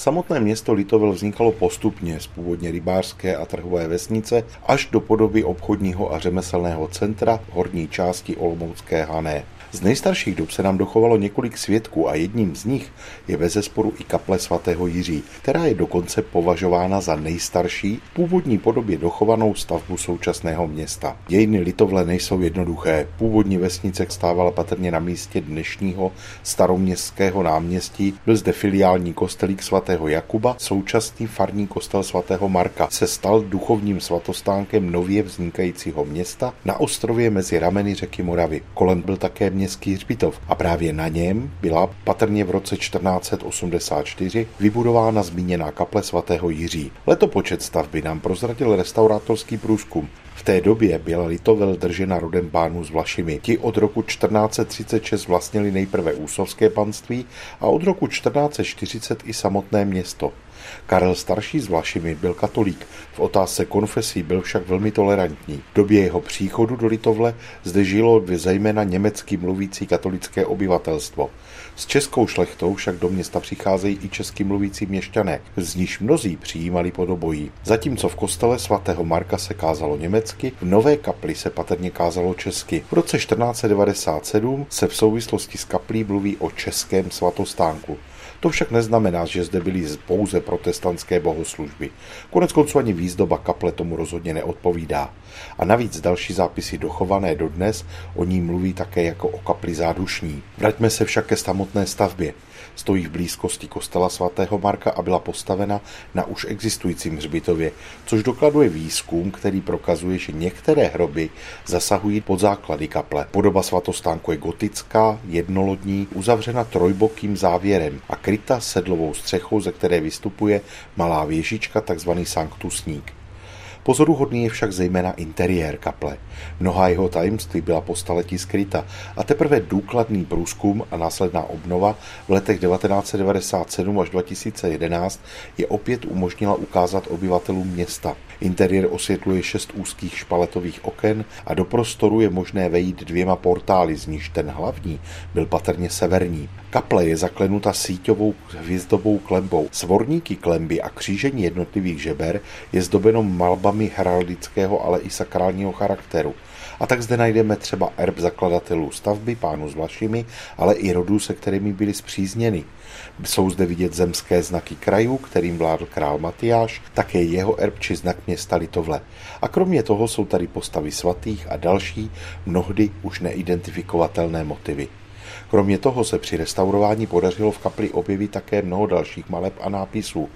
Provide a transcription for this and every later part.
Samotné město Litovel vznikalo postupně z původně rybářské a trhové vesnice až do podoby obchodního a řemeslného centra horní části Olomoucké Hané. Z nejstarších dob se nám dochovalo několik svědků a jedním z nich je bez zesporu i kaple svatého Jiří, která je dokonce považována za nejstarší v původní podobě dochovanou stavbu současného města. Dějiny Litovle nejsou jednoduché. Původní vesnice stávala patrně na místě dnešního staroměstského náměstí, byl zde filiální kostelík svatého Jakuba, současný farní kostel svatého Marka se stal duchovním svatostánkem nově vznikajícího města na ostrově mezi rameny řeky Moravy. Kolem byl také městský hřbitov a právě na něm byla patrně v roce 1484 vybudována zmíněná kaple svatého Jiří. Letopočet stavby nám prozradil restaurátorský průzkum. V té době byla Litovel držena rodem bánů s Vlašimi. Ti od roku 1436 vlastnili nejprve úsovské panství a od roku 1440 i samotné město. Karel starší z Vlašimi byl katolík, v otázce konfesí byl však velmi tolerantní. V době jeho příchodu do Litovle zde žilo zejména německy mluvící katolické obyvatelstvo. S českou šlechtou však do města přicházejí i česky mluvící měšťané, z níž mnozí přijímali podobojí. Zatímco v kostele svatého Marka se kázalo německy, v nové kapli se patrně kázalo česky. V roce 1497 se v souvislosti s kaplí mluví o českém svatostánku. To však neznamená, že zde byly pouze protestantské bohoslužby. Konec konců ani výzdoba kaple tomu rozhodně neodpovídá. A navíc další zápisy dochované dodnes o ní mluví také jako o kapli zádušní. Vraťme se však ke samotné stavbě. Stojí v blízkosti kostela svatého Marka a byla postavena na už existujícím hřbitově, což dokladuje výzkum, který prokazuje, že některé hroby zasahují pod základy kaple. Podoba svatostánku je gotická, jednolodní, uzavřena trojbokým závěrem a kryta sedlovou střechou, ze které vystupuje malá věžička, takzvaný sanktusník. Pozoruhodný je však zejména interiér kaple. Mnoha jeho tajemství byla po staletí skryta a teprve důkladný průzkum a následná obnova v letech 1997 až 2011 je opět umožnila ukázat obyvatelům města. Interiér osvětluje šest úzkých špaletových oken a do prostoru je možné vejít dvěma portály, z níž ten hlavní byl patrně severní. Kaple je zaklenuta síťovou hvězdovou klembou. Svorníky klemby a křížení jednotlivých žeber je zdobeno malbami heraldického, ale i sakrálního charakteru. A tak zde najdeme třeba erb zakladatelů stavby, pánu s Vlašimi, ale i rodů, se kterými byli zpřízněni. Jsou zde vidět zemské znaky krajů, kterým vládl král Matyáš, také jeho erb či znak města Litovle. A kromě toho jsou tady postavy svatých a další, mnohdy už neidentifikovatelné motivy. Kromě toho se při restaurování podařilo v kapli objevit také mnoho dalších maleb a nápisů,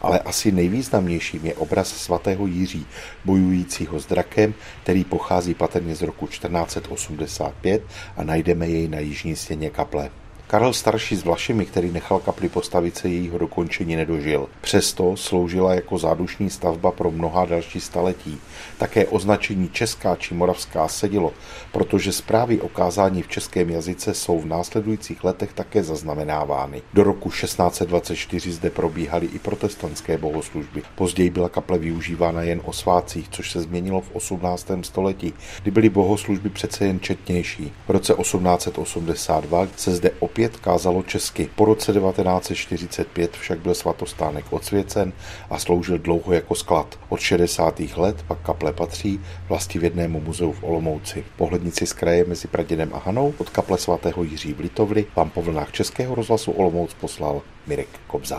ale asi nejvýznamnějším je obraz svatého Jiří, bojujícího s drakem, který pochází patrně z roku 1485 a najdeme jej na jižní stěně kaple. Karel starší s Vlašimi, který nechal kapli postavit se jejího dokončení nedožil. Přesto sloužila jako zádušní stavba pro mnoha další staletí. Také označení česká či moravská sedilo, protože zprávy o kázání v českém jazyce jsou v následujících letech také zaznamenávány. Do roku 1624 zde probíhaly i protestantské bohoslužby. Později byla kaple využívána jen o svácích, což se změnilo v 18. století, kdy byly bohoslužby přece jen četnější. V roce 1882 se zde opět opět kázalo česky. Po roce 1945 však byl svatostánek odsvěcen a sloužil dlouho jako sklad. Od 60. let pak kaple patří vlastivědnému muzeu v Olomouci. Pohlednici z kraje mezi Praděnem a Hanou od kaple svatého Jiří v Litovli vám po vlnách Českého rozhlasu Olomouc poslal Mirek Kobza.